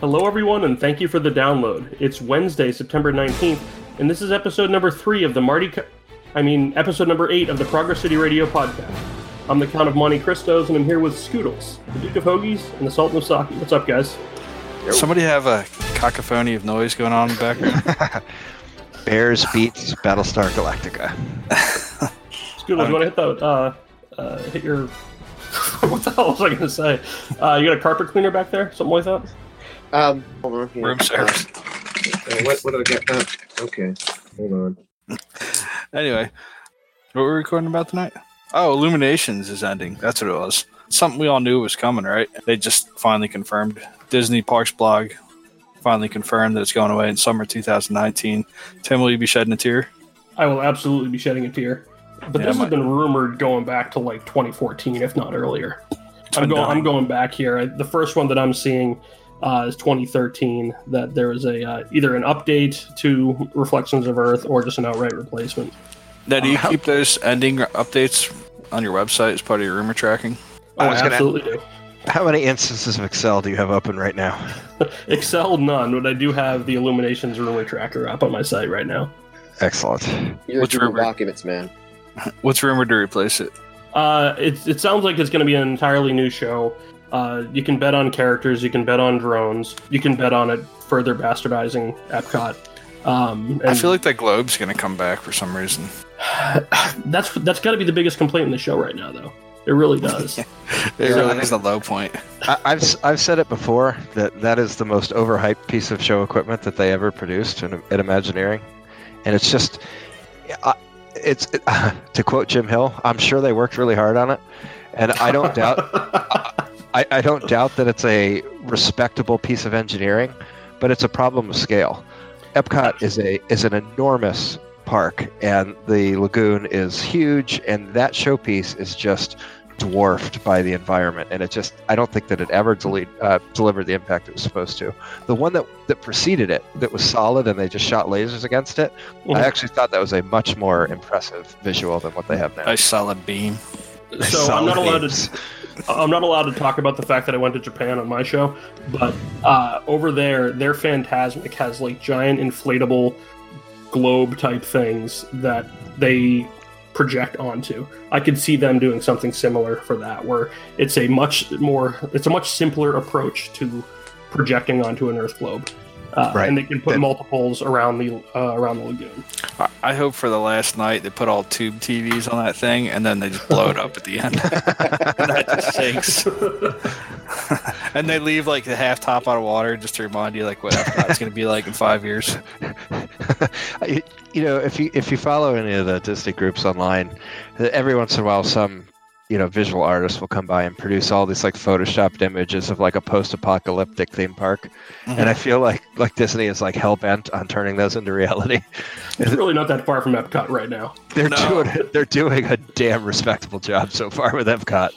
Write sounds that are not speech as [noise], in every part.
Hello, everyone, and thank you for the download. It's Wednesday, September 19th, and this is episode number three of the Marty. Co- I mean, episode number eight of the Progress City Radio podcast. I'm the Count of Monte Cristos, and I'm here with Scoodles, the Duke of Hoagies, and the Sultan of Saki. What's up, guys? Somebody have a cacophony of noise going on in the background. [laughs] Bears beats Battlestar Galactica. [laughs] Scoodles, you want to hit the uh, uh, hit your [laughs] what the hell was I going to say? Uh, you got a carpet cleaner back there, something like that? Um, hold on. here. Room service. Uh, what, what did I get? Uh, okay, hold on. [laughs] Anyway, what were we recording about tonight? Oh, Illuminations is ending. That's what it was. Something we all knew was coming, right? They just finally confirmed. Disney Parks blog finally confirmed that it's going away in summer 2019. Tim, will you be shedding a tear? I will absolutely be shedding a tear. But Yeah, this has been rumored going back to like 2014, if not earlier. I'm been going. I'm going back here. I, the first one that I'm seeing uh, is 2013. That there was a uh, either an update to Reflections of Earth or just an outright replacement. Now, do you Um, keep those ending updates on your website as part of your rumor tracking? I I was gonna- absolutely do. How many instances of Excel do you have open right now? [laughs] Excel none, but I do have the Illuminations rumor tracker up on my site right now. Excellent. You're What's Google rumor? documents, man. [laughs] What's rumored to replace it? Uh, it, it sounds like it's going to be an entirely new show. Uh, you can bet on characters, you can bet on drones, you can bet on it further bastardizing Epcot. Um, and I feel like that globe's going to come back for some reason. [sighs] that's that's got to be the biggest complaint in the show right now, though. It really [laughs] does. It really I is the low point. I, I've s- I've said it before that that is the most overhyped piece of show equipment that they ever produced in, at Imagineering, and it's just, I it's [laughs] to quote Jim Hill. I'm sure they worked really hard on it, and I don't doubt [laughs] I, I don't doubt that it's a respectable piece of engineering, but it's a problem of scale. Epcot is a is an enormous park, and the lagoon is huge, and that showpiece is just dwarfed by the environment, and it just I don't think that it ever delete, uh, delivered the impact it was supposed to. The one that that preceded it, that was solid, and they just shot lasers against it. Mhm. I actually thought that was a much more impressive visual than what they have now. A solid beam. so I'm not allowed beams. to. I'm not allowed to talk about the fact that I went to Japan on my show, but uh, over there, their Fantasmic has like giant inflatable globe type things that they project onto. I could see them doing something similar for that, where it's a much more, it's a much simpler approach to projecting onto an Earth globe, uh, Right. and they can put And- multiples around the uh, around the lagoon. I- I hope for the last night they put all tube TVs on that thing and then they just blow it up at the end. and [laughs] that just sinks. [laughs] and they leave like the half top out of water just to remind you like what it's going to be like in five years. you, [laughs] you know, if you if you follow any of the Disney groups online, every once in a while, some you know visual artists will come by and produce all these like photoshopped images of like a post-apocalyptic theme park, and I feel like like Disney is like hell bent on turning those into reality. It's really not that far from Epcot right now. They're No. doing they're doing a damn respectable job so far with Epcot.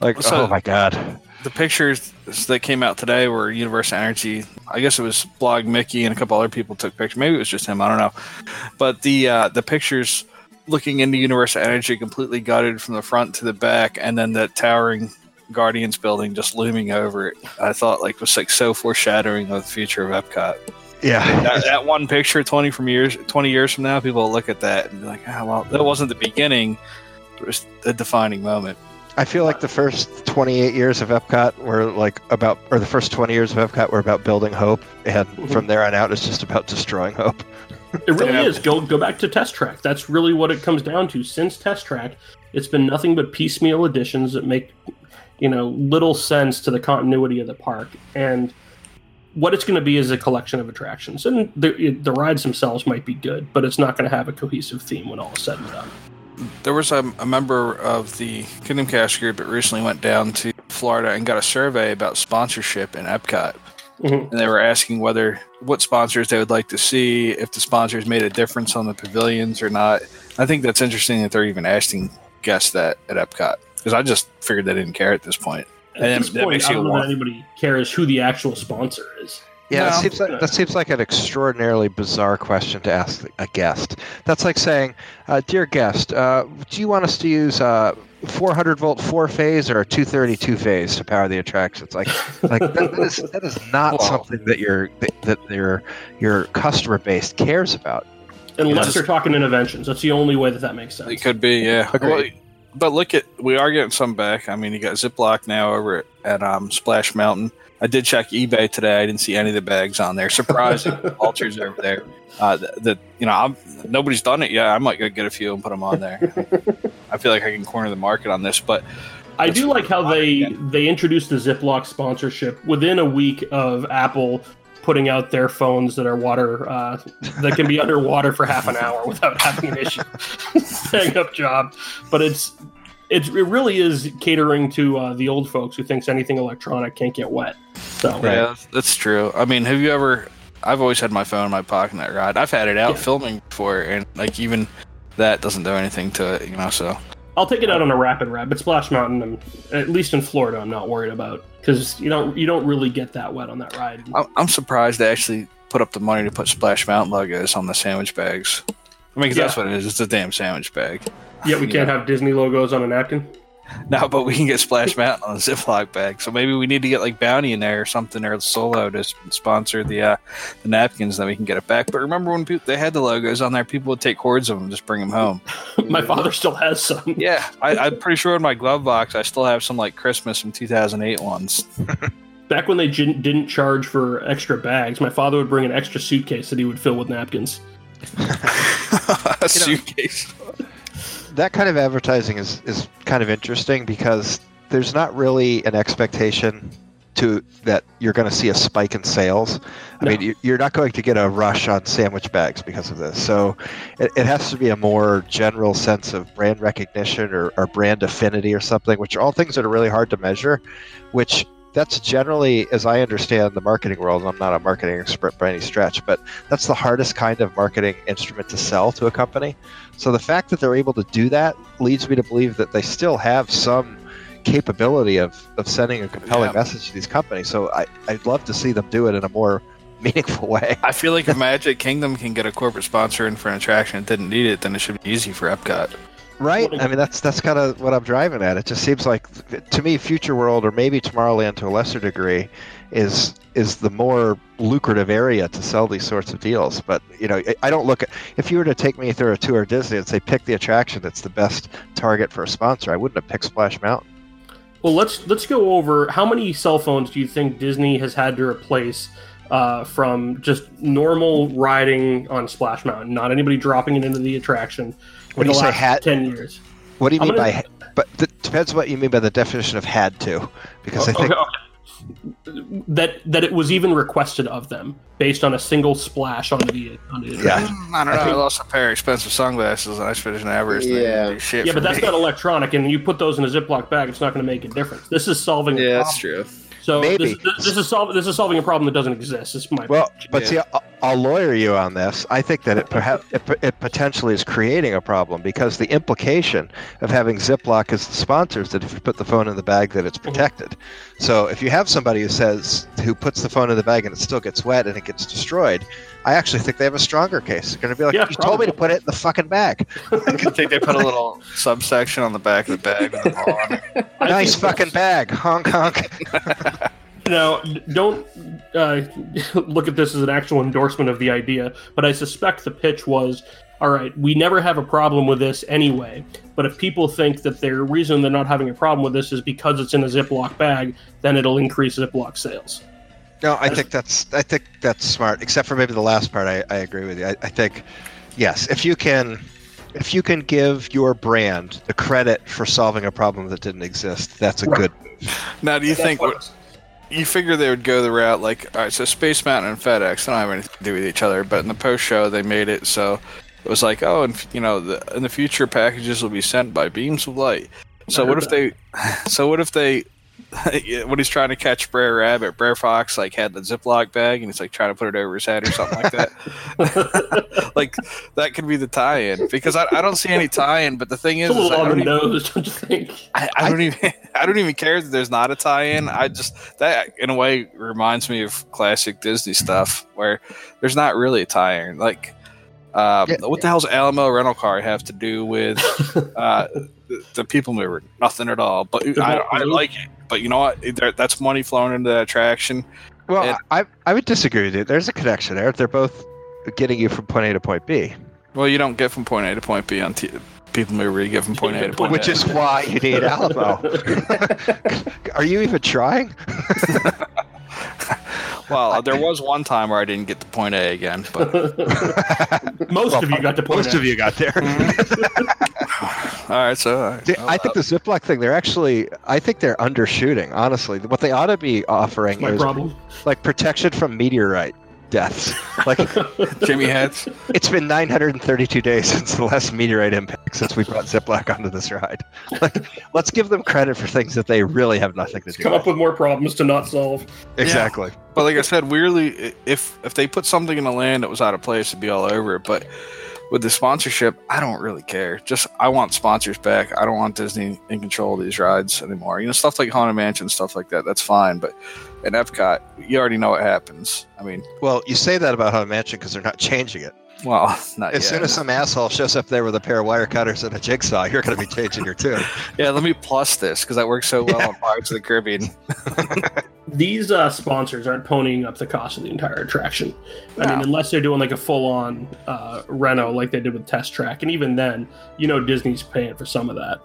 Like, So- oh my god, The pictures that came out today were Universe of Energy. I guess it was Blog Mickey and a couple other people took pictures. Maybe it was just him. I don't know. But the uh, the pictures looking into Universe of Energy completely gutted from the front to the back, and then that towering Guardians building just looming over it. I thought like was like so foreshadowing of the future of Epcot. yeah. That, that one picture, twenty from years, twenty years from now, people will look at that and be like, "Ah, well, that wasn't the beginning. It was the defining moment." I feel like the first 28 years of Epcot were like about, or the first 20 years of Epcot were about building hope, and from there on out, it's just about destroying hope. It really Yeah. is. Go go back to Test Track. That's really what it comes down to. Since Test Track, it's been nothing but piecemeal additions that make you know little sense to the continuity of the park. And what it's going to be is a collection of attractions. And the the rides themselves might be good, but it's not going to have a cohesive theme when all is said and done. There was a, a member of the Kingdom Cash group that recently went down to Florida and got a survey about sponsorship in Epcot. Mhm. And they were asking whether what sponsors they would like to see, if the sponsors made a difference on the pavilions or not. I think that's interesting that they're even asking guests that at Epcot because I just figured they didn't care at this point. At And this that point, makes I you don't know want- that anybody cares who the actual sponsor is. Yeah, No. it seems like, that seems like an extraordinarily bizarre question to ask a guest. That's like saying, uh, "Dear guest, uh, do you want us to use uh, 400 volt four phase or a 232 phase to power the attractions. Like, like that, that is that is not Well- something that your that, that your your customer base cares about. Unless Yes. they're talking interventions, that's the only way that that makes sense. It could be, yeah. Agreed. Well, but look at we are getting some back. I mean, you got Ziploc now over at, at um, Splash Mountain. I did check eBay today. I didn't see any of the bags on there. Surprising, [laughs] Walters over there. Uh, that you know, I'm, nobody's done it yet. I might go get a few and put them on there. I feel like I can corner the market on this, but I do like how they Yeah. they introduced the Ziploc sponsorship within a week of Apple putting out their phones that are water uh, that can be [laughs] underwater for half an hour without having an issue. [laughs] Hang up job, but it's it's it really is catering to uh, the old folks who thinks anything electronic can't get wet. So Right. yeah, that's true. I mean, have you ever? I've always had my phone in my pocket in that ride. I've had it out Yeah. filming before, and like even that doesn't do anything to it, you know. So I'll take it out on a rapid ride, but Splash Mountain, I'm, at least in Florida, I'm not worried about because you don't you don't really get that wet on that ride. I'm, I'm surprised they actually put up the money to put Splash Mountain logos on the sandwich bags. I mean, 'cause that's Yeah. what it is. It's a damn sandwich bag. Yet we can't have Disney logos on a napkin. [laughs] No, but we can get Splash Mountain on a Ziploc bag. So maybe we need to get like Bounty in there or something, or Solo to sponsor the uh, the napkins, then we can get it back. But remember when people, they had the logos on there, people would take hordes of them, and just bring them home. [laughs] My father still has some. [laughs] Yeah, I, I'm pretty sure in my glove box I still have some like Christmas from 2008 ones. Back when they didn't, didn't charge for extra bags, my father would bring an extra suitcase that he would fill with napkins. a suitcase. That kind of advertising is is kind of interesting because there's not really an expectation to that you're going to see a spike in sales. I No. mean, you- you're not going to get a rush on sandwich bags because of this. So it, it has to be a more general sense of brand recognition or, or brand affinity or something, which are all things that are really hard to measure. Which that's generally, as I understand the marketing world, and I'm not a marketing expert by any stretch, but that's the hardest kind of marketing instrument to sell to a company. So the fact that they're able to do that leads me to believe that they still have some capability of, of sending a compelling Yeah. message to these companies. So I, I'd love to see them do it in a more [laughs] meaningful way. I feel like if Magic Kingdom can get a corporate sponsor in for an attraction that didn't need it, then it should be easy for Epcot. Right? I mean, that's that's kind of what I'm driving at. It just seems like, to me, Future World or maybe Tomorrowland to a lesser degree, is is the more lucrative area to sell these sorts of deals. But you know, I- don't look at if you were to take me through a tour of Disney and say pick the attraction that's the best target for a sponsor, I wouldn't have picked Splash Mountain. Well, let's let's go over how many cell phones do you think Disney has had to replace uh, from just normal riding on Splash Mountain, not anybody dropping it into the attraction. When in you say had- ten years, What do you I'm mean gonna- by? But it depends what you mean by the definition of had to, because I think Okay, okay. that that it was even requested of them based on a single splash on the onto the Yeah. I don't know. I, think- lost a pair of expensive sunglasses on Expedition Everest. They Yeah. didn't shit Yeah, but that's me. not electronic, and you put those in a Ziploc bag, it's not going to make a difference. This is solving. a Yeah, that's problem. true. So Maybe. this, this, this is solving this is solving a problem that doesn't exist. Is my Well, but Yeah. see, uh, I'll, I'll lawyer you on this. I think that it perhaps it, it potentially is creating a problem because the implication of having Ziploc as the sponsor is that if you put the phone in the bag, that it's mm-hmm. protected. So if you have somebody who says who puts the phone in the bag and it still gets wet and it gets destroyed, I actually think they have a stronger case. They're going to be like, Yeah, "You told me to put it in the fucking bag." [laughs] I think they put a little subsection on the back of the bag. the ball on it. I nice fucking bag, honk honk. [laughs] Now, don't uh, [laughs] look at this as an actual endorsement of the idea, but I suspect the pitch was all right, we never have a problem with this anyway, but if people think that their reason they're not having a problem with this is because it's in a Ziploc bag, then it'll increase Ziploc sales. No, I think that's I think that's smart. Except for maybe the last part, I, I agree with you. I, I think yes, if you can if you can give your brand the credit for solving a problem that didn't exist, that's a Right. good. Now, do you think That's what- you figure they would go the route like, all right, so Space Mountain and FedEx they don't have anything to do with each other, but in the post show they made it so it was like, oh, and you know, the, in the future packages will be sent by beams of light. So what if they? So what if they? [laughs] when he's trying to catch Brer Rabbit, Brer Fox like had the Ziploc bag and he's like trying to put it over his head or something like that. [laughs] like that could be the tie-in because I, I don't see any tie-in. But the thing is, It's a is little I on the don't even- nose, don't you think? I, I don't even [laughs] I don't even care that there's not a tie-in. I just that in a way reminds me of classic Disney stuff where there's not really a tie-in. Like, um, Yeah. what the hell's Alamo rental car have to do with uh, the, the people mover, nothing at all. But I, I like it. But you know what? There- That's money flowing into that attraction. Well, And- I I would disagree with you. There's a connection there. They're both getting you from point A to point B, Well, you don't get from point A to point B on t- people mover. You get from point A to point B. which A. is why you need [laughs] Alamo. [laughs] [laughs] Are you even trying? Well, [laughs] there was one time where I didn't get to point A again, but [laughs] Most Well, of you got to point Most of you got there. [laughs] all right. So all right. See, I think the Ziploc thing, they're actually, I think they're undershooting, honestly. What they ought to be offering My is problem. like protection from meteorite deaths. [laughs] Like, Jimmy heads. it's been 932 days since the last meteorite impact since we brought Ziploc onto this ride. Like, let's give them credit for things that they really have nothing to do Come with. up with more problems to not solve. Exactly. But like I said, weirdly, i- if if they put something in the land that was out of place, it'd be all over it. But with the sponsorship, I don't really care. Just I want sponsors back. I don't want Disney in control of these rides anymore. You know, stuff like Haunted Mansion, stuff like that. That's fine. But in Epcot, you already know what happens. I mean, Well, you say that about Haunted Mansion because they're not changing it. well, [laughs] not As yet. soon as some asshole shows up there with a pair of wire cutters and a jigsaw, you're going to be changing your tune. [laughs] yeah, let me plus this because that works so well on Pirates of the Caribbean. [laughs] These uh, sponsors aren't ponying up the cost of the entire attraction. I mean, unless they're doing like a full-on uh, reno like they did with Test Track, and even then, you know, Disney's paying for some of that.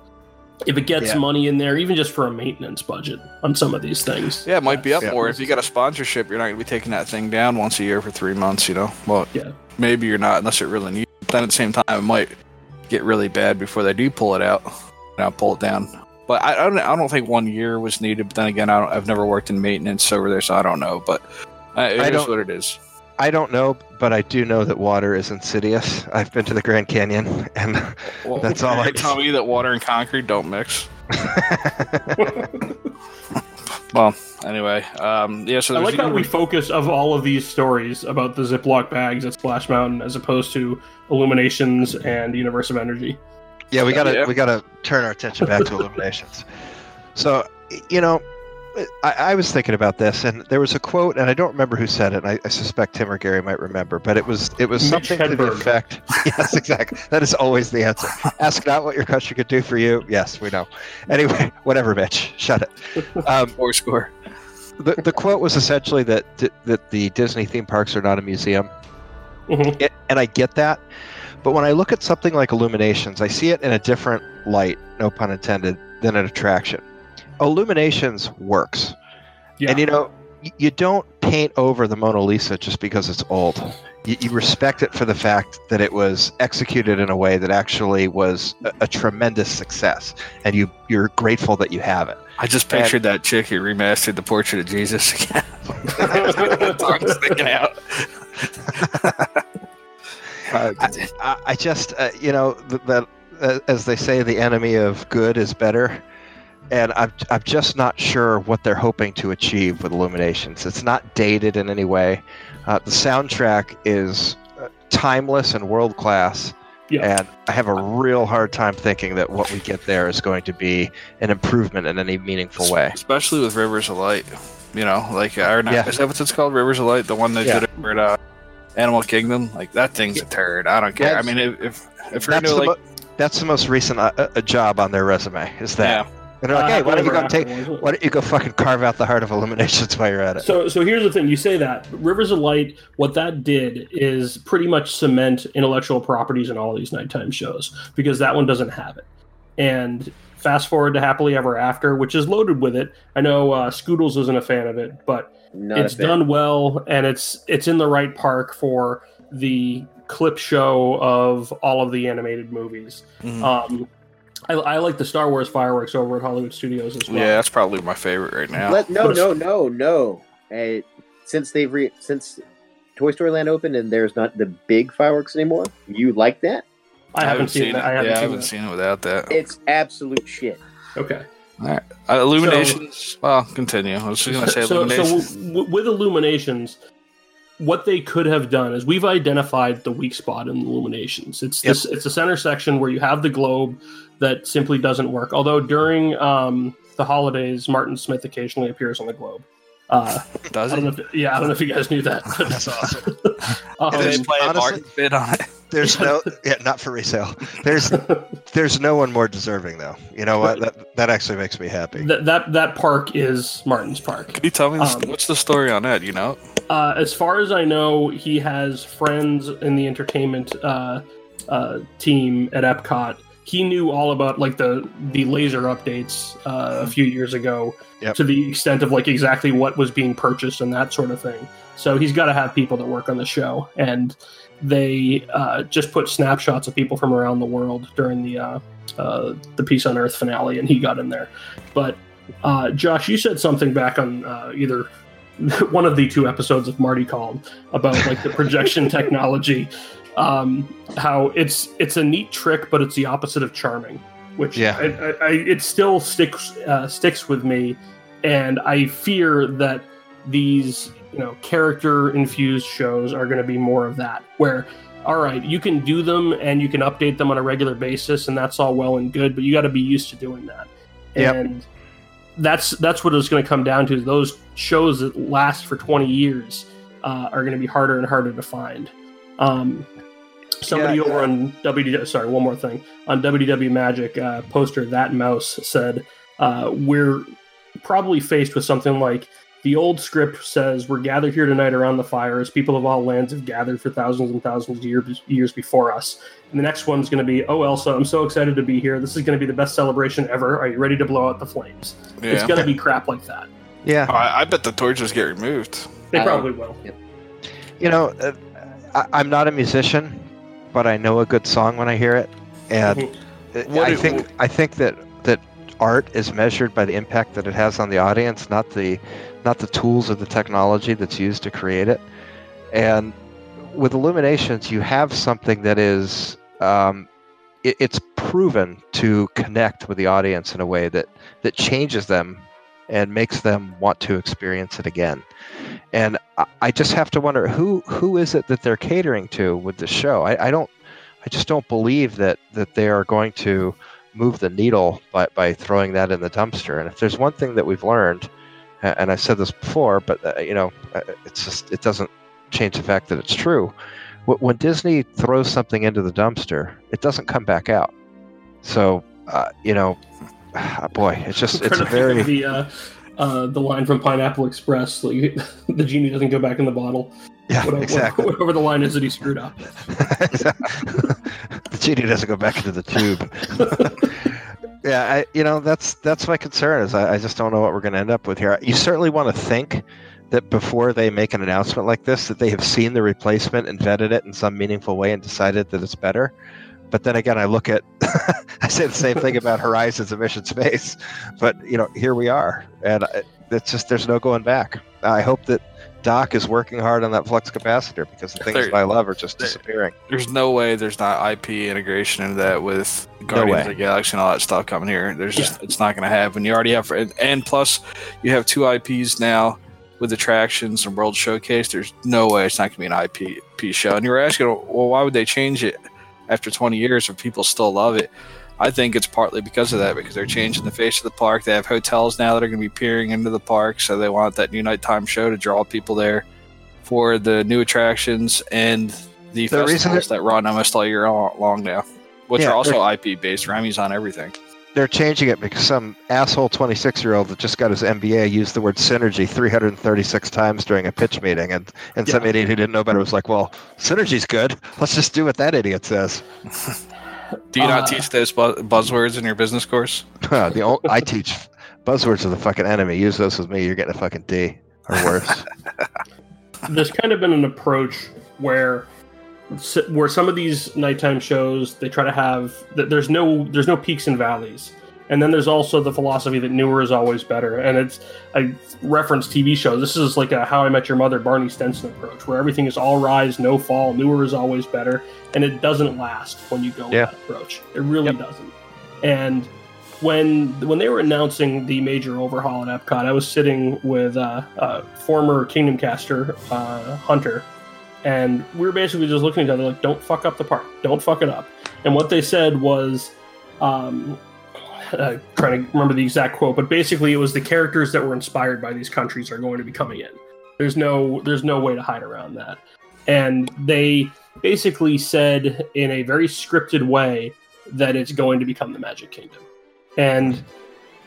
If it gets Yeah. money in there, even just for a maintenance budget on some of these things, Yeah, it might be up Yeah. more. If you got a sponsorship, you're not going to be taking that thing down once a year for three months. You know, well, Yeah. maybe you're not unless it really needs. But then at the same time, it might get really bad before they do pull it out. Now pull it down. But I, I don't. I don't think one year was needed. But then again, I don't, I've never worked in maintenance over there, so I don't know. But uh, it I is don't- what it is. I don't know, but I do know that water is insidious. I've been to the Grand Canyon, and Well, That's all you're I- [laughs] tell me that water and concrete don't mix. [laughs] Well, anyway, um, yeah. So I like how we focus of all of these stories about the Ziploc bags at Splash Mountain as opposed to Illuminations and Universe of Energy. yeah, we gotta Yeah. we gotta turn our attention back to [laughs] illuminations. So, you know, I, I was thinking about this, and there was a quote, and I don't remember who said it. And I, I suspect Tim or Gary might remember, but it was it was Mitch something to the Hedberg. effect. [laughs] Yes, exactly. That is always the answer. Ask not what your country could do for you. Yes, we know. Anyway, [laughs] whatever, Mitch. Shut it. Um, four score. the, the quote was essentially that that the Disney theme parks are not a museum, Mhm. it, and I get that. But when I look at something like Illuminations, I see it in a different light, no pun intended, than an attraction. Illuminations works, Yeah. and you know you don't paint over the Mona Lisa just because it's old. You, you respect it for the fact that it was executed in a way that actually was a, a tremendous success, and you you're grateful that you have it. I just pictured that chick who remastered the portrait of Jesus again. Tongue sticking out. I, I just, uh, you know, th- that uh, as they say, the enemy of good is better, and I'm I'm just not sure what they're hoping to achieve with Illuminations. It's not dated in any way. Uh, the soundtrack is uh, timeless and world class. Yeah. And I have a real hard time thinking that what we get there is going to be an improvement in any meaningful way. Especially with Rivers of Light. You know, like, or not, Yeah. is that what it's called? Rivers of Light? The one that Yeah. did it for uh, Animal Kingdom? Like, that thing's a turd. I don't care. I mean, if, if, if you're That's into, the, like, mo- that's the most recent uh, uh, job on their resume. Is that? yeah. And they're like, hey, why don't you go take? after, wasn't it? Why don't you go fucking carve out the heart of Illuminations [laughs] while you're at it? So, so here's the thing. You say that Rivers of Light. What that did is pretty much cement intellectual properties in all these nighttime shows because that one doesn't have it. And fast forward to Happily Ever After, which is loaded with it. I know uh, Scoodles isn't a fan of it, but Not it's done well and it's it's in the right park for the clip show of all of the animated movies. Mhm. Um, I, I like the Star Wars fireworks over at Hollywood Studios as well. yeah, that's probably my favorite right now. Let, no, But no, no, no. Uh, since they've re- since Toy Story Land opened and there's not the big fireworks anymore, you like that? I haven't seen, it. that. I haven't yeah, I seen haven't that. seen it without that. It's absolute shit. Okay. Uh, Illuminations. well, continue. I was just going to say [laughs] so, so Illuminations. w- with Illuminations, what they could have done is we've identified the weak spot in the Illuminations. It's this. It's a center section where you have the globe that simply doesn't work. Although during um, the holidays, Martin Smith occasionally appears on the globe. Uh, Does I it? if, yeah, I don't know if you guys knew that. That's awesome. Um, [laughs] Did they play honestly- Martin bit on it? there's no [laughs] yeah, not for resale. There's there's no one more deserving though. You know what? That that actually makes me happy. that that that park is Martin's Park. Can you tell me Um, what's the story on that? You know, Uh, as far as I know, he has friends in the entertainment uh, uh, team at Epcot. He knew all about like the the laser updates uh, a few years ago, Yep. to the extent of like exactly what was being purchased and that sort of thing. So he's got to have people that work on the show, and they uh, just put snapshots of people from around the world during the uh, uh, the Peace on Earth finale, and he got in there. But uh, Josh, you said something back on uh, either [laughs] one of the two episodes of Marty called about like the projection [laughs] technology. Um, how it's it's a neat trick, but it's the opposite of charming. Which Yeah. I, I, I, it still sticks uh, sticks with me, and I fear that these you know character infused shows are going to be more of that where all right you can do them and you can update them on a regular basis and that's all well and good but you got to be used to doing that Yep. and that's that's what it's going to come down to. Those shows that last for 20 years uh, are going to be harder and harder to find. Um, somebody Yeah, over yeah. on WW sorry one more thing. On WDW Magic uh, poster that mouse said uh, we're probably faced with something like the old script says we're gathered here tonight around the fire as people of all lands have gathered for thousands and thousands of years, years before us. And the next one's going to be, oh, Elsa, I'm so excited to be here. This is going to be the best celebration ever. Are you ready to blow out the flames? It's going to be crap like that. Yeah, I, I bet the torches get removed. They probably will. you know, uh, I, I'm not a musician, but I know a good song when I hear it, and Mhm. uh, I think I think that that art is measured by the impact that it has on the audience, not the not the tools or the technology that's used to create it. And with Illuminations, you have something that is um, it, it's proven to connect with the audience in a way that that changes them and makes them want to experience it again. And I, I just have to wonder who who is it that they're catering to with the show? I, I don't I just don't believe that that they are going to move the needle by, by throwing that in the dumpster. And if there's one thing that we've learned, and I said this before, but uh, you know, uh, it's just it doesn't change the fact that it's true. When Disney throws something into the dumpster, it doesn't come back out. So uh, you know, boy, it's just [laughs] it's a trying to think very the, uh, uh, the line from Pineapple Express. Like, [laughs] the genie doesn't go back in the bottle. yeah Whatever, exactly. [laughs] whatever the line is that he screwed up. the genie doesn't go back into the tube. Yeah, I, you know that's that's my concern is I, I just don't know what we're going to end up with here. You certainly want to think that before they make an announcement like this, that they have seen the replacement and vetted it in some meaningful way and decided that it's better. But then again, I look at [laughs] I say the same thing about Horizons and Mission Space, but you know here we are, and uh, it's just there's no going back. I hope that Doc is working hard on that flux capacitor because the things There- that I love are just there- disappearing. There's no way there's not IP integration into that with Guardians way. of the Galaxy and all that stuff coming here. There's just it's not going to happen. You already have, and, and plus you have two IPs now with attractions and World Showcase. There's no way it's not going to be an IP, IP show. And you were asking, well, why would they change it after 20 years if people still love it? I think it's partly because of that, because they're changing the face of the park. They have hotels now that are going to be peering into the park, so they want that new nighttime show to draw people there for the new attractions and the, The festivals that run almost all year long now, which Yeah, are also IP based. Remy's on everything. They're changing it because some asshole 26 year old that just got his MBA used the word synergy 336 times during a pitch meeting, and, and some idiot who didn't know better was like, well, synergy's good. Let's just do what that idiot says. [laughs] Do you Uh, not teach those bu- buzzwords in your business course? [laughs] the old, I teach buzzwords are the fucking enemy. Use those with me, you're getting a fucking D or worse. [laughs] there's kind of been an approach where where some of these nighttime shows they try to have that there's no there's no peaks and valleys and then there's also the philosophy that newer is always better. And it's i reference tv shows. This is like a how i met your mother barney stinson approach where everything is all rise no fall. Newer is always better. And it doesn't last when you go Yeah. with that approach. It really doesn't. And when when they were announcing the major overhaul at Epcot, I was sitting with uh, uh, former Kingdom caster uh, Hunter, and we were basically just looking at each other like, "Don't fuck up the park, don't fuck it up." And what they said was, um, uh, trying to remember the exact quote, but basically it was the characters that were inspired by these countries are going to be coming in. There's no there's no way to hide around that, and they basically said in a very scripted way that it's going to become the Magic Kingdom. And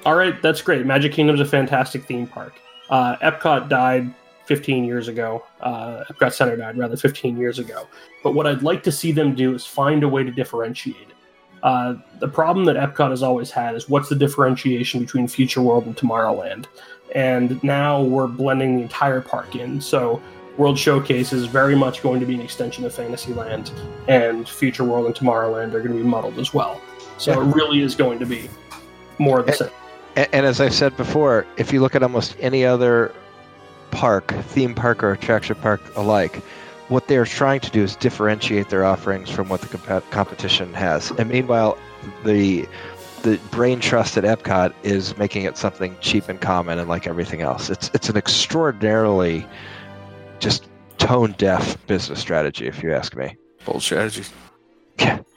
all right, that's great. Magic Kingdom's a fantastic theme park. Uh, Epcot died 15 years ago. Uh, Epcot Center died rather 15 years ago. But what I'd like to see them do is find a way to differentiate it. Uh, the problem that Epcot has always had is what's the differentiation between Future World and Tomorrowland? And now we're blending the entire park in. So World Showcase is very much going to be an extension of Fantasyland, and Future World and Tomorrowland are going to be muddled as well. So it really is going to be more of the same. And, and as I've said before, if you look at almost any other park, theme park or attraction park alike, what they're trying to do is differentiate their offerings from what the comp- competition has. And meanwhile, the the brain trust at Epcot is making it something cheap and common and like everything else. It's it's an extraordinarily just tone deaf business strategy, if you ask me. Bold strategy. Yeah. [laughs]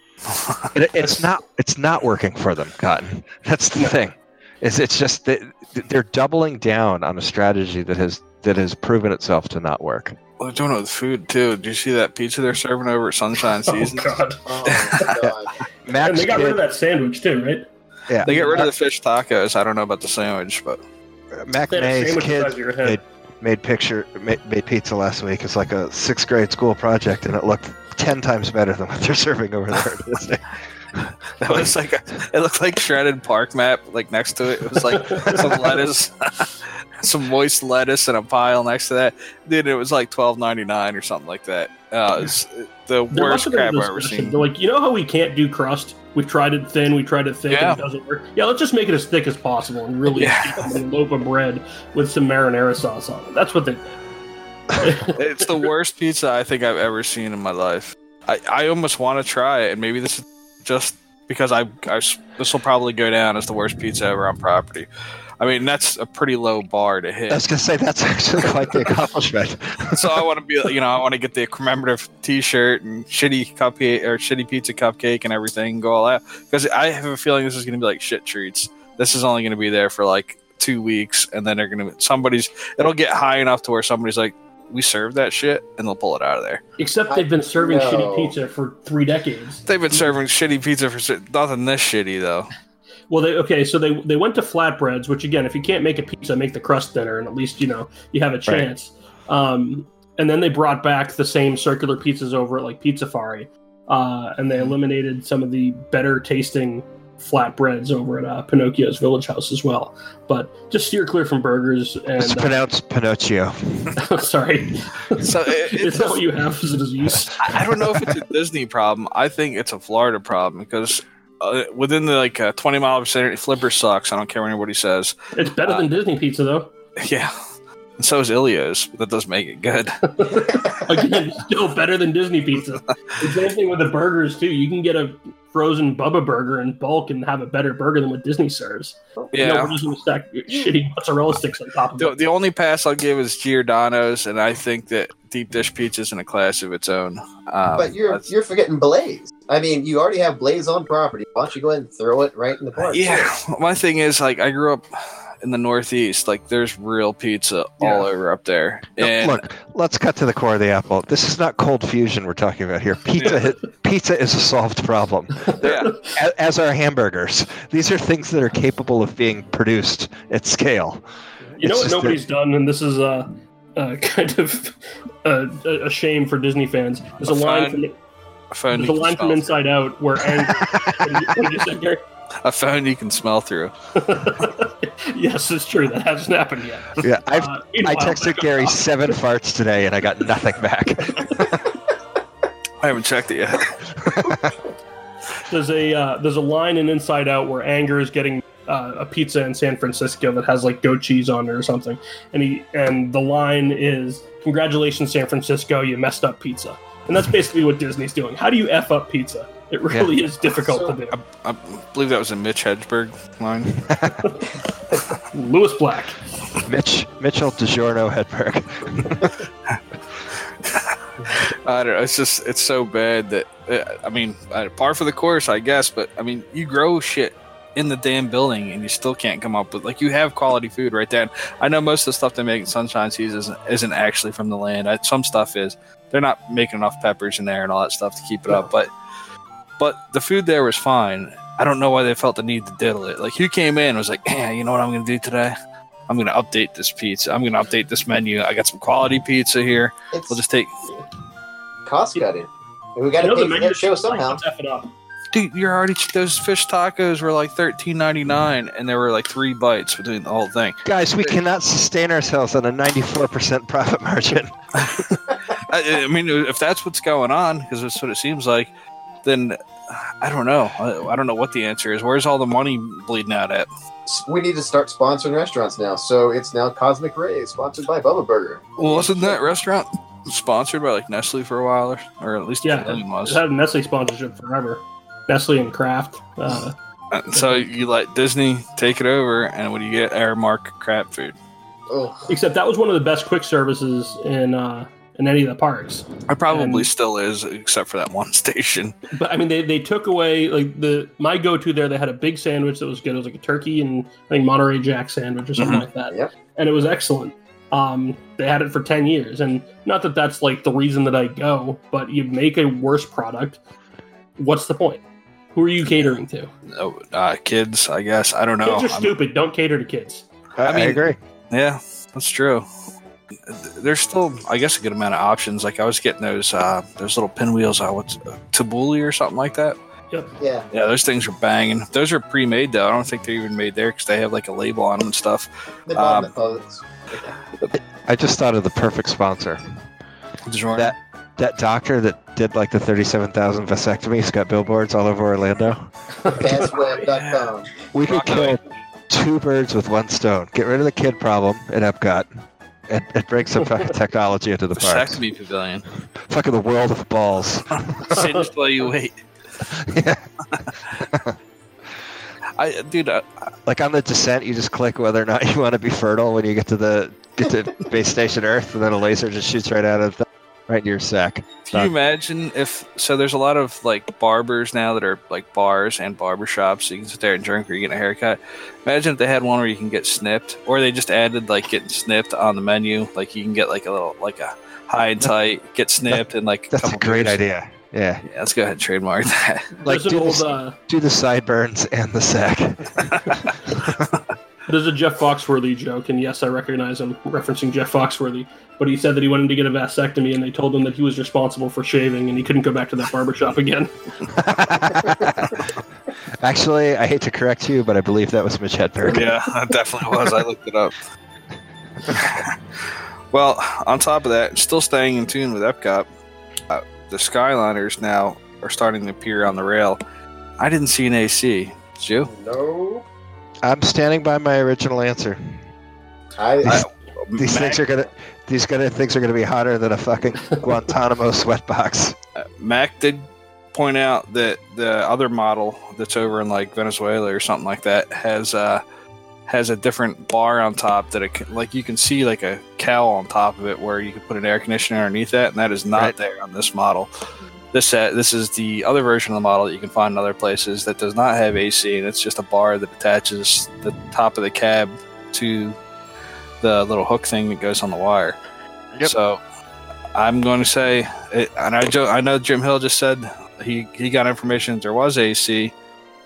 It, it's not it's not working for them, Cotton. That's the thing. Is it's just that they're doubling down on a strategy that has that has proven itself to not work. Well, they're doing it with food too. Do you see that pizza they're serving over at Sunshine Season? [laughs] Oh, God. [laughs] Oh, my God. Max And they got rid of that sandwich, too, right? yeah, They get rid of the fish tacos. I don't know about the sandwich, but Mac They had a May's kid size of your head. made, made picture made, made pizza last week. It's like a sixth grade school project, and it looked ten times better than what they're serving over there. [laughs] that was like a, it looked like shredded park map. Like next to it, it was like some lettuce, [laughs] some moist lettuce, and a pile next to that. Dude, it was like twelve ninety nine or something like that. Uh, it's the There worst must have been a crap I've ever seen. They're like, you know how we can't do crust? We've tried it thin, we tried it thick, Yeah. and it doesn't work. Yeah, let's just make it as thick as possible and really Yeah. [laughs] in a loaf of bread with some marinara sauce on it. That's what they did. [laughs] It's the worst pizza I think I've ever seen in my life. I, I almost want to try it, and maybe this is just because I, I this will probably go down as the worst pizza ever on property. I mean, that's a pretty low bar to hit. I was gonna say that's actually quite the accomplishment. [laughs] so I want to be, you know, I want to get the commemorative T-shirt and shitty cupcake or shitty pizza cupcake and everything, go all out because I have a feeling this is going to be like shit treats. This is only going to be there for like two weeks, and then they're going to somebody's. It'll get high enough to where somebody's like, "We serve that shit," and they'll pull it out of there. Except they've been serving No. shitty pizza for three decades. They've been serving shitty pizza for nothing this shitty though. Well, they okay, so they they went to flatbreads, which again, if you can't make a pizza, make the crust thinner, and at least you know you have a chance. Um, and then they brought back the same circular pizzas over at like Pizzafari, uh, and they eliminated some of the better tasting flatbreads over at uh, Pinocchio's Village House as well. But just steer clear from burgers It's and pronounced Pinocchio. [laughs] uh, sorry, So it, is [laughs] it's that what you have as a disease? I don't know if it's a Disney problem. I think it's a Florida problem because uh, within the like uh, 20 mile vicinity, Flipper sucks. I don't care what anybody says. It's better than Disney pizza though. [laughs] Yeah. And so is Ilio's, but that does make it good. [laughs] Again, still better than Disney pizza. The same thing with the burgers too. You can get a frozen Bubba burger in bulk and have a better burger than what Disney serves. You know, Yeah. we're just gonna stack shitty mozzarella sticks on top of The, it. the only pass I'll give is Giordano's, and I think that deep dish pizza's in a class of its own. Um, But you're that's- you're forgetting Blaze. I mean, you already have Blaze on property. Why don't you go ahead and throw it right in the park? yeah. My thing is, like, I grew up in the Northeast. Like, there's real pizza Yeah. all over up there. And Look, let's cut to the core of the apple. This is not cold fusion we're talking about here. Pizza, pizza is a solved problem, [laughs] yeah. as are hamburgers. These are things that are capable of being produced at scale. You know what just nobody's done, and this is uh, uh, kind of uh, a a shame for Disney fans. There's a A line phone from A there's a line from Inside Out where Ang- [laughs] what did you- what did you say, Gary? through. a phone you can smell through. [laughs] [laughs] yes, it's true. That hasn't happened yet. Yeah, I've, Uh, I texted [laughs] Gary seven farts today, and I got nothing back. [laughs] I haven't checked it yet. There's a uh, there's a line in Inside Out where Anger is getting uh, a pizza in San Francisco that has like goat cheese on it or something, and he and the line is "Congratulations, San Francisco, you messed up pizza." And that's basically what Disney's doing. How do you f up pizza? It really is difficult So- to do. I believe that was a Mitch Hedberg line. [laughs] Lewis Black. Mitch Mitchell DiGiorno Hedberg. [laughs] I don't know. It's just it's so bad that uh, I mean, uh, par for the course, I guess. But I mean, you grow shit in the damn building, and you still can't come up with like you have quality food right there. And I know most of the stuff they make in Sunshine Seas isn't, isn't actually from the land. I, some stuff is. They're not making enough peppers in there and all that stuff to keep it up. But but the food there was fine. I don't know why they felt the need to diddle it. Like who came in and was like, yeah, you know what I'm going to do today? I'm going to update this pizza. I'm going to update this menu. I got some quality pizza here. It's We'll just take. cost cutting. And we got You to know the for menu show somehow. Let's F it up. Dude, you're already those fish tacos were like thirteen ninety nine, and there were like three bites between the whole thing. Guys, we cannot sustain ourselves on a 94% profit margin. [laughs] I, I mean, if that's what's going on, because that's what it seems like, then I don't know. I, I don't know what the answer is. Where's all the money bleeding out at? We need to start sponsoring restaurants now. So it's now Cosmic Ray, sponsored by Bubba Burger. Well, wasn't that restaurant sponsored by like Nestle for a while, or, or at least Yeah, Pavilion was? it's had a Nestle sponsorship forever. Nestle and Kraft. Uh, Uh, so you let Disney take it over, and what do you get? Aramark crap food. Ugh. except that was one of the best quick services in uh, in any of the parks. It probably And- still is, except for that one [laughs] station. But I mean, they, they took away like the my go to there. They had a big sandwich that was good. It was like a turkey and I think Monterey Jack sandwich or something Mhm. like that. Yep. And it was excellent. Um, they had it for ten years, and not that that's like the reason that I go, but you make a worse product. What's the point? Who are you catering to? Oh, uh, kids, I guess. I don't know. kids are I'm- stupid. Don't cater to kids. I, I mean- agree. Yeah, that's true. There's still, I guess, a good amount of options. Like I was getting those uh, those little pinwheels. Uh, what's uh, Tabbouleh or something like that. Yeah. Yeah, those things are banging. Those are pre-made though. I don't think they're even made there because they have like a label on them and stuff. The bottom Um, clothes. I just thought of the perfect sponsor. DiGiorno. That that doctor that did like the 37,000 vasectomies got billboards all over Orlando. Passweb.com. We could kill two birds with one stone. Get rid of the kid problem at Epcot and, and bring some fucking technology into the parks. Vasectomy pavilion. Fucking the world of balls. [laughs] Singed while you wait. yeah. I, dude, I, Like on the descent, you just click whether or not you want to be fertile when you get to the get to [laughs] base station Earth, and then a laser just shoots right out of the, right into your sack. Can you imagine if so? There's a lot of like barbers now that are like bars and barber shops. So you can sit there and drink or you get a haircut. Imagine if they had one where you can get snipped, or they just added like getting snipped on the menu. Like you can get like a little like a high and tight, get snipped, and like That's a couple great beers. idea. Yeah, Yeah, let's go ahead and trademark that. like do, old the, uh, do the sideburns and the sack. [laughs] [laughs] there's a Jeff Foxworthy joke, and yes, I recognize him referencing Jeff Foxworthy. But he said that he wanted to get a vasectomy, and they told him that he was responsible for shaving, and he couldn't go back to that barber shop again. [laughs] Actually, I hate to correct you, but I believe that was Mitch Hedberg. yeah, it definitely was. I looked it up. [laughs] well, on top of that, still staying in tune with Epcot, uh, the Skyliners now are starting to appear on the rail. I didn't see an AC. Did you? No. I'm standing by my original answer. I, These, I these things are gonna these gonna things are gonna be hotter than a fucking [laughs] Guantanamo sweatbox. Uh, Mac did point out that the other model that's over in like Venezuela or something like that has uh has a different bar on top that it can, like you can see like a cowl on top of it where you can put an air conditioner underneath that and that is not Right. there on this model. This uh, this is the other version of the model that you can find in other places that does not have AC and it's just a bar that attaches the top of the cab to the little hook thing that goes on the wire. Yep. So I'm going to say, it, and I, I know Jim Hill just said he, he got information that there was AC,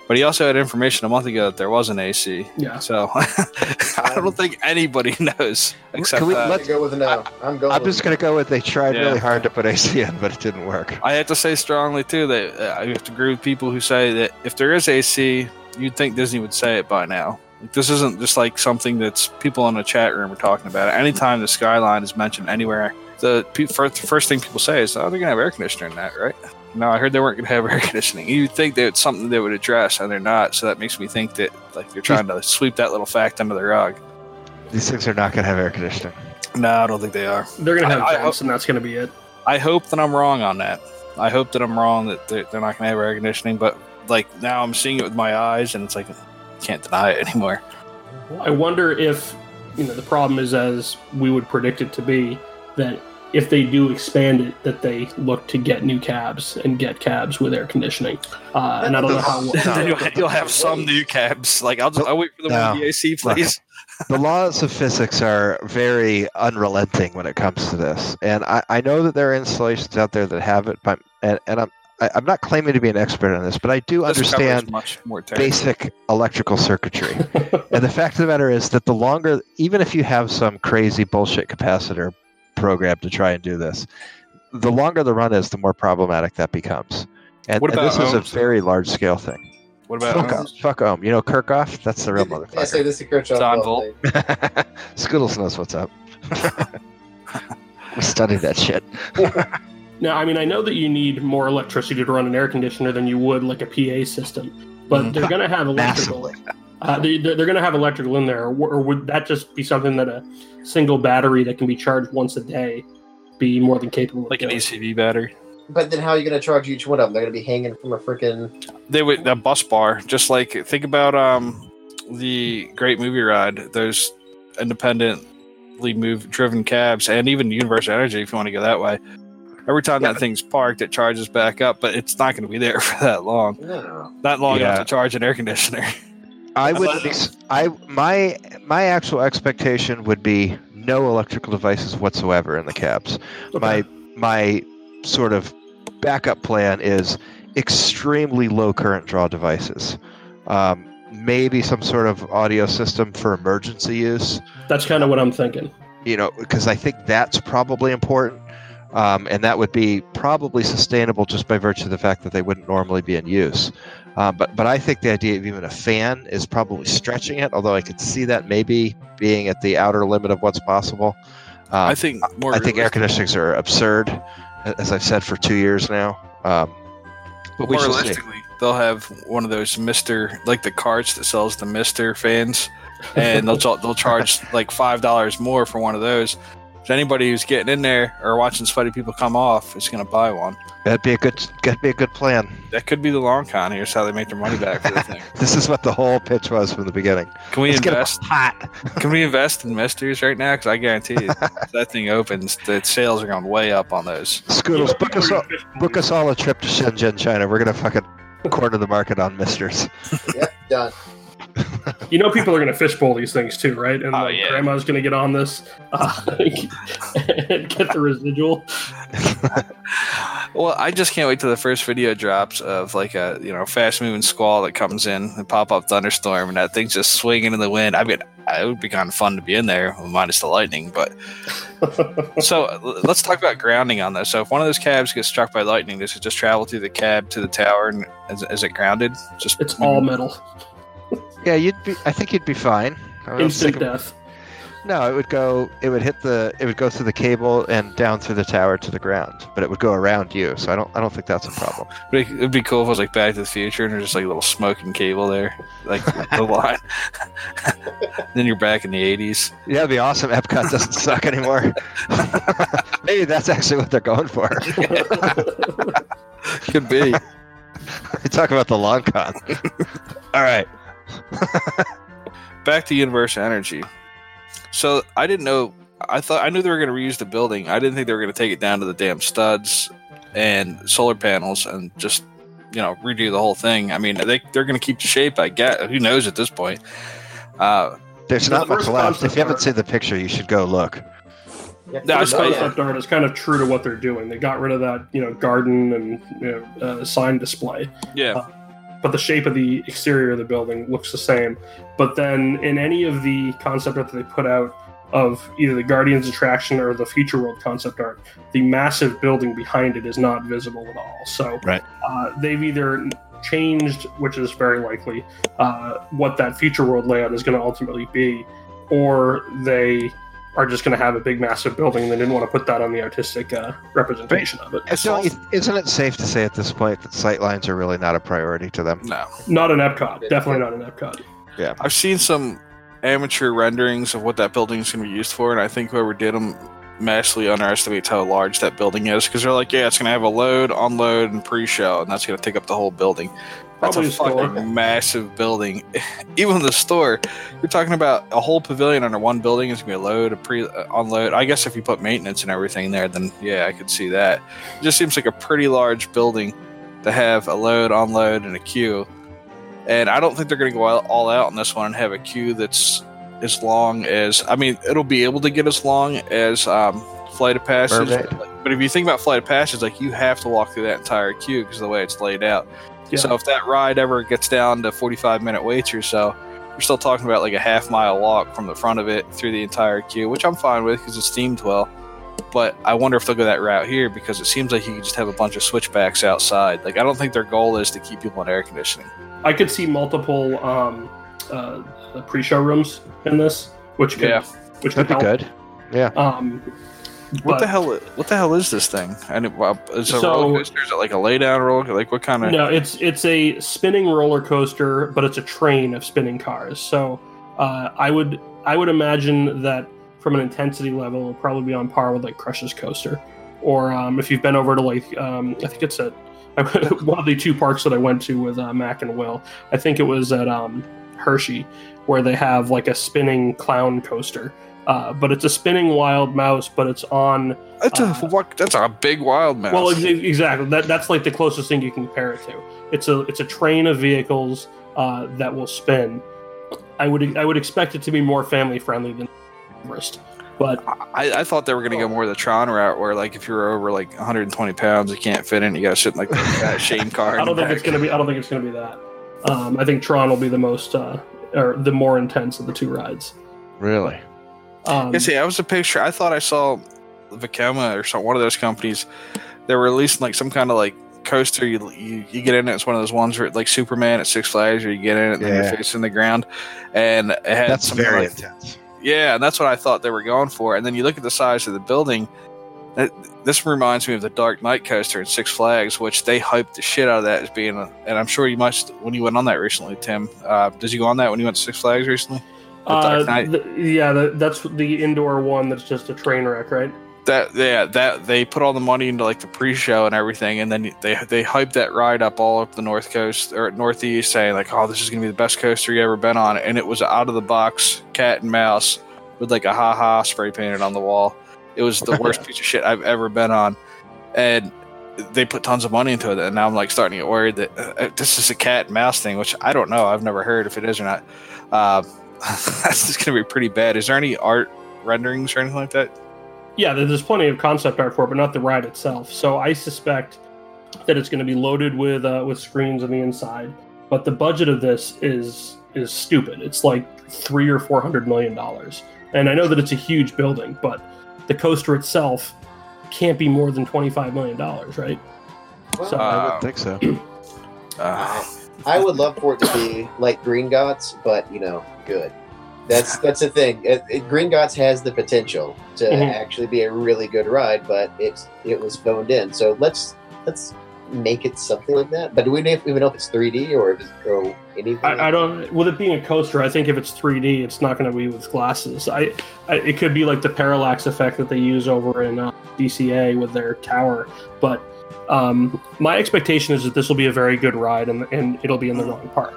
but he also had information a month ago that there was an AC. Yeah. So [laughs] I don't think anybody [laughs] knows except Can we- uh, let's- gonna go with a no. I'm going. I'm just gonna go with they tried Yeah. really hard to put AC in, but it didn't work. I have to say strongly too that uh, I have to agree with people who say that if there is AC, you'd think Disney would say it by now. Like, this isn't just like something that's people in the chat room are talking about. Anytime the skyline is mentioned anywhere, the pe- first, first thing people say is, "Oh, they're gonna have air conditioner in that, right?" No, I heard they weren't gonna have air [laughs] conditioning. You'd think that it's something they would address, and they're not. So that makes me think that like they're trying to sweep that little fact under the rug. These things are not gonna have air conditioning. No, I don't think they are. They're gonna have I- I- and that's gonna be it. I hope that I'm wrong on that. I hope that I'm wrong that they're, they're not going to have air conditioning. But like now, I'm seeing it with my eyes, and it's like can't deny it anymore. I wonder if you know the problem is as we would predict it to be that if they do expand it, that they look to get new cabs and get cabs with air conditioning. Uh, and I don't know how. No. then [laughs] you'll, you'll have some new cabs. Like I'll, just, I'll wait for the one No. with AC, please. the laws of physics are very unrelenting when it comes to this, and I, I know that there are installations out there that have it, but and, and I'm I, I'm not claiming to be an expert on this, but I do This understand much more basic electrical circuitry. [laughs] and the fact of the matter is that the longer, even if you have some crazy bullshit capacitor program to try and do this, the longer the run is, the more problematic that becomes. And, What and about this is a very large scale thing. What about Fuck ohms? ohm. Fuck ohm. You know Kirchhoff? That's the real motherfucker. I say this is Kirchhoff. John all Volt. day. [laughs] Skittles knows what's up. [laughs] we studied that shit. [laughs] Now, I mean, I know that you need more electricity to run an air conditioner than you would like a PA system, but Mhm. they're going to have electrical. Massively. Uh, they, they're going to have electrical in there, or, or would that just be something that a single battery that can be charged once a day be more than capable of Like an doing? ECV battery. But then how are you going to charge each one of them? They're going to be hanging from a freaking. They would a bus bar, just like think about um the Great Movie Ride. Those independently move driven cabs, and even Universe of Energy, if you want to go that way. Every time Yeah. that thing's parked, it charges back up, but it's not going to be there [laughs] for that long. No. Not long Yeah. enough to charge an air conditioner. [laughs] I would. I my my actual expectation would be no electrical devices whatsoever in the cabs. Okay. My my sort of backup plan is extremely low current draw devices. Um, maybe some sort of audio system for emergency use. That's kind of what I'm thinking. You know, because I think that's probably important. Um, and that would be probably sustainable just by virtue of the fact that they wouldn't normally be in use. Uh, but but I think the idea of even a fan is probably stretching it. Although I could see that maybe being at the outer limit of what's possible. Um, I think more. I think air conditionings are absurd, as I've said for two years now. Um, but we more shall see. realistically, they'll have one of those Mister, like the carts that sells the Mister fans, and they'll [laughs] they'll charge like five dollars more for one of those. So anybody who's getting in there or watching sweaty people come off is going to buy one. That'd be a good, that'd be a good plan. That could be the long con. Here's how they make their money back for the thing. [laughs] This is what the whole pitch was from the beginning. Can we Let's invest? hot. [laughs] Can we invest in Misters right now? Because I guarantee you, if that thing opens, the sales are going way up on those. Scoodles, book us all, book us all a trip to Shenzhen, China. We're gonna fucking corner the market on misters. [laughs] Yep, done. [laughs] You know, people are going to fishbowl these things too, right? And Oh, like, yeah. grandma's going to get on this [laughs] uh, and get the residual. Well, I just can't wait till the first video drops of like a you know fast moving squall that comes in and pop up thunderstorm and that thing's just swinging in the wind. I mean, it would be kind of fun to be in there, minus the lightning. But [laughs] so let's talk about grounding on this. So if one of those cabs gets struck by lightning, does it just travel through the cab to the tower and is, is it grounded? Just It's all metal. Yeah, you'd be. I think you'd be fine. I Instant death. No, it would go. It would hit the. It would go through the cable and down through the tower to the ground. But it would go around you. So I don't. I don't think that's a problem. [sighs] But it- it'd be cool if it was like Back to the Future and there's just like a little smoking cable there, like [laughs] the line. [laughs] then you're back in the 80s. Yeah, that'd be awesome. Epcot doesn't [laughs] suck anymore. Maybe that's actually what they're going for. Could be. talk about the long con. All right. [laughs] back to Universe of Energy. So I didn't know. I thought I knew they were going to reuse the building. I didn't think they were going to take it down to the damn studs and solar panels and just you know redo the whole thing. I mean, they they're going to keep the shape. I guess Who knows at this point? Uh, There's The not much left. If you haven't seen the picture, you should go look. Yeah, No, I First saw- yeah. concept art is kind of true to what they're doing. They got rid of that, you know, garden and you know, uh, sign display, yeah, but the shape of the exterior of the building looks the same. But then in any of the concept art that they put out of either the Guardians attraction or the Future World concept art, the massive building behind it is not visible at all. So Right. uh, they've either changed, which is very likely, uh, what that Future World layout is going to ultimately be, or they are just going to have a big, massive building, and they didn't want to put that on the artistic uh, representation of it. Don't isn't it safe to say at this point that sightlines are really not a priority to them? no. Not an Epcot, definitely not an Epcot. Yeah, I've seen some amateur renderings of what that building is going to be used for, and I think whoever did them massively underestimates how large that building is because they're like, yeah, it's going to have a load, unload, and pre-show, and that's going to take up the whole building. That's Probably a store. fucking [laughs] massive building. [laughs] Even the store, you're talking about a whole pavilion under one building is going to be a load, a pre, uh, unload. I guess if you put maintenance and everything there, then yeah, I could see that. It just seems like a pretty large building to have a load, unload, and a queue. And I don't think they're going to go all- out on this one and have a queue that's as long as. I mean, it'll be able to get as long as um, Flight of Passage. Mermaid. But, but if you think about Flight of Passage, like you have to walk through that entire queue because of the way it's laid out. Yeah. So if that ride ever gets down to 45 minute waits or so, you're still talking about like a half mile walk from the front of it through the entire queue, which I'm fine with because it's themed well. But I wonder if they'll go that route here because it seems like you can just have a bunch of switchbacks outside. Like I don't think their goal is to keep people in air conditioning. I could see multiple um, uh, pre-show rooms in this, which could Yeah. which could That'd be help. good. Yeah. Um, What but- the hell? What the hell is this thing? And it, it's a So- roller coaster. Is it like a lay down roller? Like what kind of? No, it's it's a spinning roller coaster, but it's a train of spinning cars. So uh, I would I would imagine that from an intensity level, it'll probably be on par with like Crush's coaster, or um, if you've been over to like um, I think it's at [laughs] one of the two parks that I went to with uh, Mac and Will. I think it was at um, Hershey, where they have like a spinning clown coaster. Uh, but it's a spinning wild mouse, but it's on That's a uh, what? That's a big wild mouse. well, ex- exactly. That that's like the closest thing you can compare it to. It's a it's a train of vehicles uh, that will spin. I would I would expect it to be more family friendly than Everest, but I, I thought they were going to go more the Tron route, where like if you're over like 120 pounds, you can't fit in. You got to sit in like that shame car. [laughs] I don't the think it's gonna be I don't think it's gonna be that. Um, I think Tron will be the most uh, or the more intense of the two rides. Really? Um, Yeah, see, I was a picture. I thought I saw Vekoma or some one of those companies. They were releasing like some kind of like coaster. You, you you get in it. It's one of those ones where like Superman at Six Flags, where you get in it and then Yeah. you're facing the ground, and it had That's very like intense. Yeah, and that's what I thought they were going for. And then you look at the size of the building. It, this reminds me of the Dark Knight coaster at Six Flags, which they hyped the shit out of that as being. A, and I'm sure you must when you went on that recently, Tim. Uh, did you go on that when you went to Six Flags recently? The uh, Dark yeah, that, that's the indoor one. That's just a train wreck, right? that yeah that they put all the money into like the pre-show and everything and then they they hyped that ride up all up the north coast or northeast saying like oh this is gonna be the best coaster you ever been on and it was out of the box cat and mouse with like a ha ha spray painted on the wall it was the worst [laughs] piece of shit i've ever been on and they put tons of money into it and now i'm like starting to get worried that uh, this is a cat and mouse thing which i don't know i've never heard if it is or not uh, [laughs] that's just gonna be pretty bad is there any art renderings or anything like that Yeah, there's plenty of concept art for it, but not the ride itself. So I suspect that it's going to be loaded with uh, with screens on the inside. But the budget of this is is stupid. It's like three or four hundred million dollars. And I know that it's a huge building, but the coaster itself can't be more than twenty five million dollars, right? Well, So- I would think so. [clears throat] uh, I would love for it to be like Gringotts, but you know, good. That's that's the thing. It, it- Gringotts has the potential to Mhm. actually be a really good ride, but it's it was phoned in. So let's let's make it something like that. But do we even know if it's 3D or if it's or anything? I, I don't. With it being a coaster, I think if it's 3D, it's not going to be with glasses. I, I, it could be like the parallax effect that they use over in uh, DCA with their tower. But um, my expectation is that this will be a very good ride, and, and it'll be in the wrong park.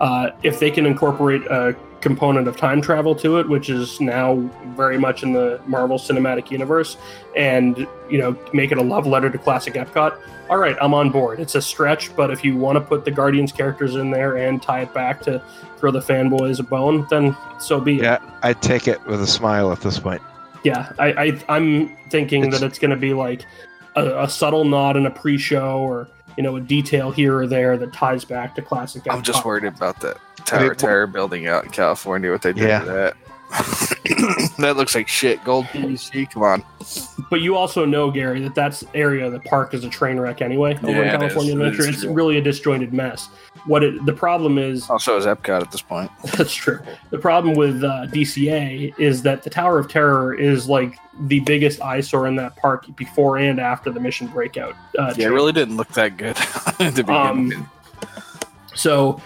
Uh, if they can incorporate a component of time travel to it, which is now very much in the Marvel Cinematic Universe, and you know make it a love letter to classic Epcot, all right, I'm on board. It's a stretch, but if you want to put the Guardians characters in there and tie it back to throw the fanboys a bone, then so be it. Yeah, I'd take it with a smile at this point. Yeah, I, I I'm thinking It's- that it's going to be like a, a subtle nod in a pre-show, or you know, a detail here or there that ties back to classic. I'm just worried about that I Tower Terror building out in California. What they did Yeah. to that. [coughs] that looks like shit. Gold PVC. Come on. But you also know, Gary, that that's area of the park is a train wreck anyway over Yeah, in California. It Adventure. is It's really a disjointed mess. What it, the problem is, Also, is Epcot at this point. [laughs] That's true. The problem with uh, DCA is that the Tower of Terror is like the biggest eyesore in that park before and after the Mission Breakout. Uh, Yeah, it really didn't look that good [laughs] to begin Um. So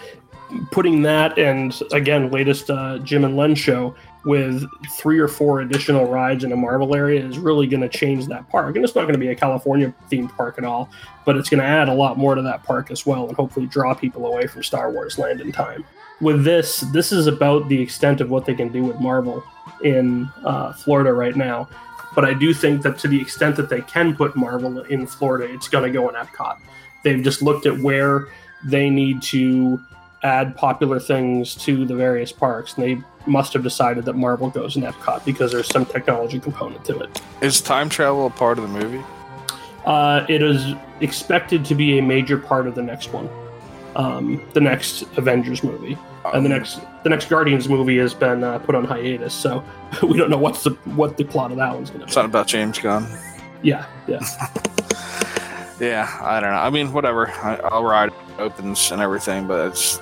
putting that and again latest uh, Jim and Len show with three or four additional rides in a Marvel area is really going to change that park. And it's not going to be a California themed park at all, but it's going to add a lot more to that park as well and hopefully draw people away from Star Wars Land in time. With this, this is about the extent of what they can do with Marvel in uh, Florida right now. But I do think that to the extent that they can put Marvel in Florida, it's going to go in Epcot. They've just looked at where they need to add popular things to the various parks, and they must have decided that Marvel goes in Epcot because there's some technology component to it. Is time travel a part of the movie? Uh, it is expected to be a major part of the next one, um, the next Avengers movie, and the Um, next the next Guardians movie has been uh, put on hiatus, so [laughs] we don't know what's the what the plot of that one's going to be. Something about James Gunn. Yeah, yeah. [laughs] Yeah, I don't know. I mean, whatever. I, I'll ride. It opens and everything, but it's.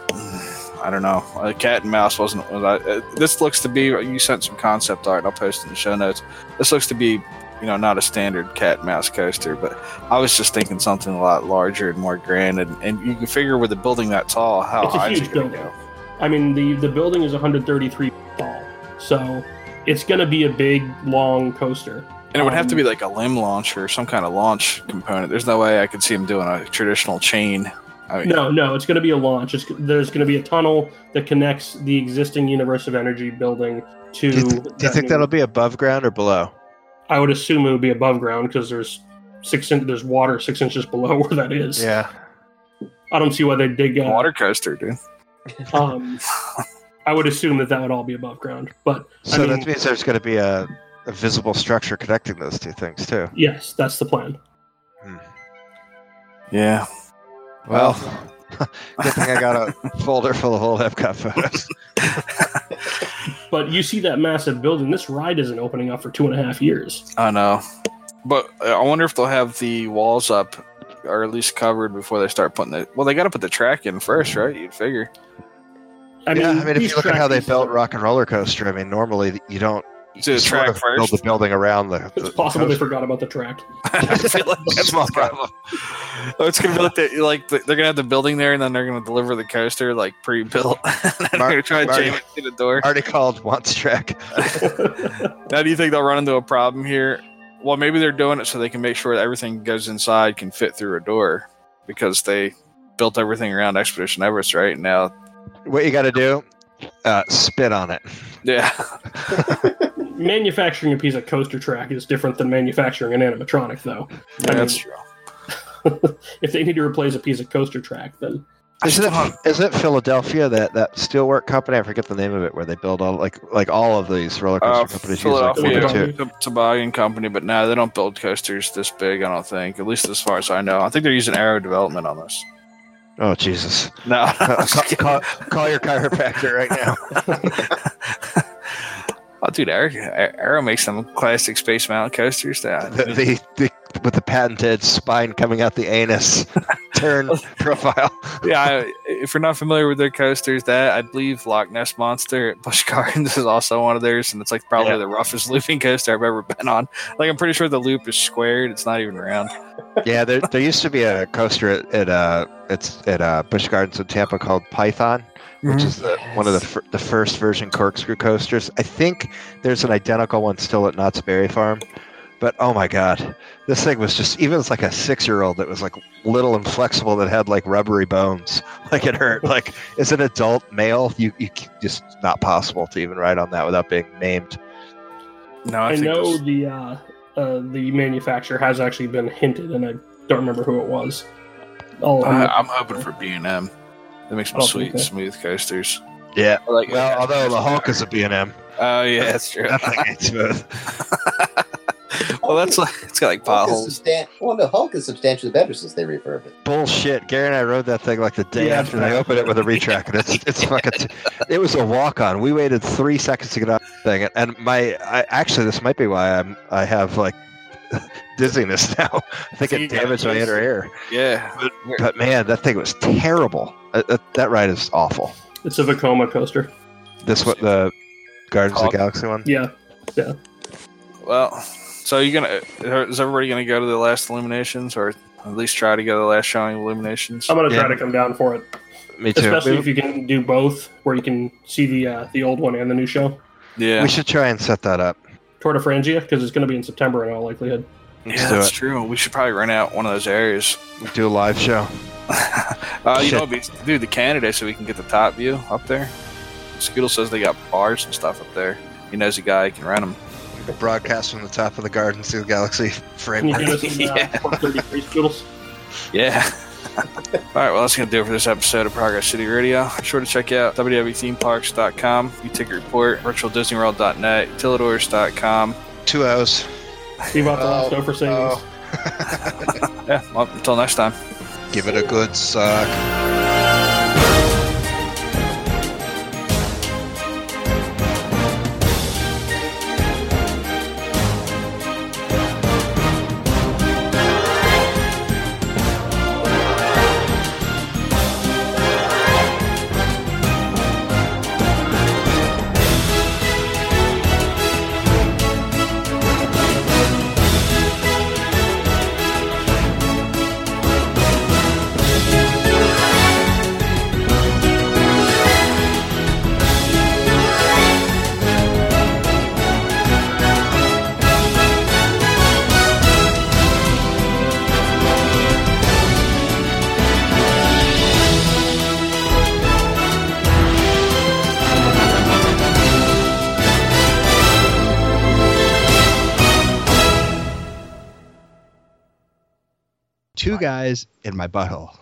I don't know. Uh, cat and mouse wasn't. Was I, uh, this looks to be. You sent some concept art. I'll post in the show notes. This looks to be, you know, not a standard cat and mouse coaster, but I was just thinking something a lot larger and more grand. And, and you can figure with a building that tall, how It's a high is huge it going to building. go? I mean, the the building is 133 tall, so it's going to be a big, long coaster. And it would have to Um, be like a LIM launch or some kind of launch component. There's no way I could see him doing a traditional chain. I mean, No, no, it's going to be a launch. It's, there's going to be a tunnel that connects the existing Universe of Energy building to. Do you, th- do you think new- that'll be above ground or below? I would assume it would be above ground because there's six in, there's water six inches below [laughs] where that is. Yeah. I don't see why they dig. Uh, water coaster, dude. Um, [laughs] I would assume that that would all be above ground, but So I mean, that means there's going to be a, a visible structure connecting those two things too. yes, that's the plan. Hmm. Yeah. Well, [laughs] good thing I got a [laughs] folder full of old Epcot photos. [laughs] But you see that massive building. This ride isn't opening up for two and a half years. I know. But I wonder if they'll have the walls up or at least covered before they start putting the. Well, they got to put the track in first, right? You'd figure. I yeah, mean, I mean, if you look at how they tracks- built Rock and Roller Coaster, I mean, normally you don't Do you the sort track of build the building around the. It's the possible they forgot about the track. [laughs] I feel like that's my problem. Oh, it's gonna be like the, like the, they're gonna have the building there, and then they're gonna deliver the coaster like pre-built. [laughs] and then they're Mar- gonna try to Marty- jam it through the door. Already called once track. [laughs] Now, do you think they'll run into a problem here? Well, maybe they're doing it so they can make sure that everything goes inside can fit through a door because they built everything around Expedition Everest, right? Now, What you got to do? Uh, spit on it. yeah, Manufacturing a piece of coaster track is different than manufacturing an animatronic, though. yeah I that's mean- true. [laughs] If they need to replace a piece of coaster track, then Isn't it, isn't it Philadelphia that that steelwork company? I forget the name of it, where they build all like like all of these roller coaster Uh, companies use like one Philadelphia or two. T- Toboggan Company, but no, they don't build coasters this big. I don't think, at least as far as I know. I think they're using Arrow Development on this. Oh Jesus! No, Uh, call, call, call your chiropractor right now. [laughs] [laughs] oh, dude, Arrow makes some classic Space Mountain coasters. That [laughs] The, the, the with the patented spine coming out the anus [laughs] turn profile. yeah, if you're not familiar with their coasters, that I believe Loch Ness Monster at Busch [laughs] Gardens is also one of theirs, and it's like probably Yeah. the roughest looping coaster I've ever been on. Like I'm pretty sure the loop is squared; it's not even round. Yeah, there, [laughs] there used to be a coaster at, at uh it's at uh, Busch Gardens in Tampa called Python, which is the, one of the fir- the first version corkscrew coasters. I think there's an identical one still at Knott's Berry Farm, but oh my god, this thing was just even it's like a six year old that was like little and flexible that had like rubbery bones, [laughs] like it hurt. Like as an adult male, you you just not possible to even ride on that without being maimed. No, I, I, know this- the uh, uh, the manufacturer has actually been hinted, and I don't remember who it was. Oh, I, I'm hoping for B and M. They make some I sweet, think so. smooth coasters. Yeah. Like, Well, although the Hulk is a B and M, Oh yeah, that's true. that thing ain't smooth. [laughs] well, that's like it's got like Hulk is potholes. substan- well, no, Hulk is substantially better since they refurbed it. Bullshit. Gary and I rode that thing like the day Yeah. after they opened it with a retrack, and it's it's [laughs] fucking. T- it was a walk on. We waited three seconds to get on the thing, and my I, actually this might be why I'm I have like [laughs] dizziness now. I think So it damaged my inner ear. Yeah, But man, that thing was terrible. Uh, that, that ride is awful. it's a Vekoma coaster. This what the Guardians of the Galaxy one? Yeah, yeah, Well, so you gonna is everybody gonna go to the last Illuminations, or at least try to go to the last showing Illuminations? I'm gonna Yeah. try to come down for it. Me too. Especially We, if you can do both, where you can see the uh, the old one and the new show. Yeah, we should try and set that up. Tour de Franzia, because it's going to be in September in all likelihood. Let's yeah, that's it. true. We should probably rent out one of those areas. Do a live show. [laughs] uh, you know, do the Canada so we can get the top view up there. Scoodle says they got bars and stuff up there. He knows a guy who can rent them. Broadcast from the top of the Guardians of the Galaxy [laughs] Can you framework. give us [laughs] uh, Yeah. Yeah. All right, well, that's going to do it for this episode of Progress City Radio. Be sure to check out www.themeparks.com, E-Ticket Report, virtualdisneyworld.net, utilidors.com. Two O's. Leave out the last O for savings. oh. [laughs] Yeah, well, until next time. Give it a good suck. My butthole.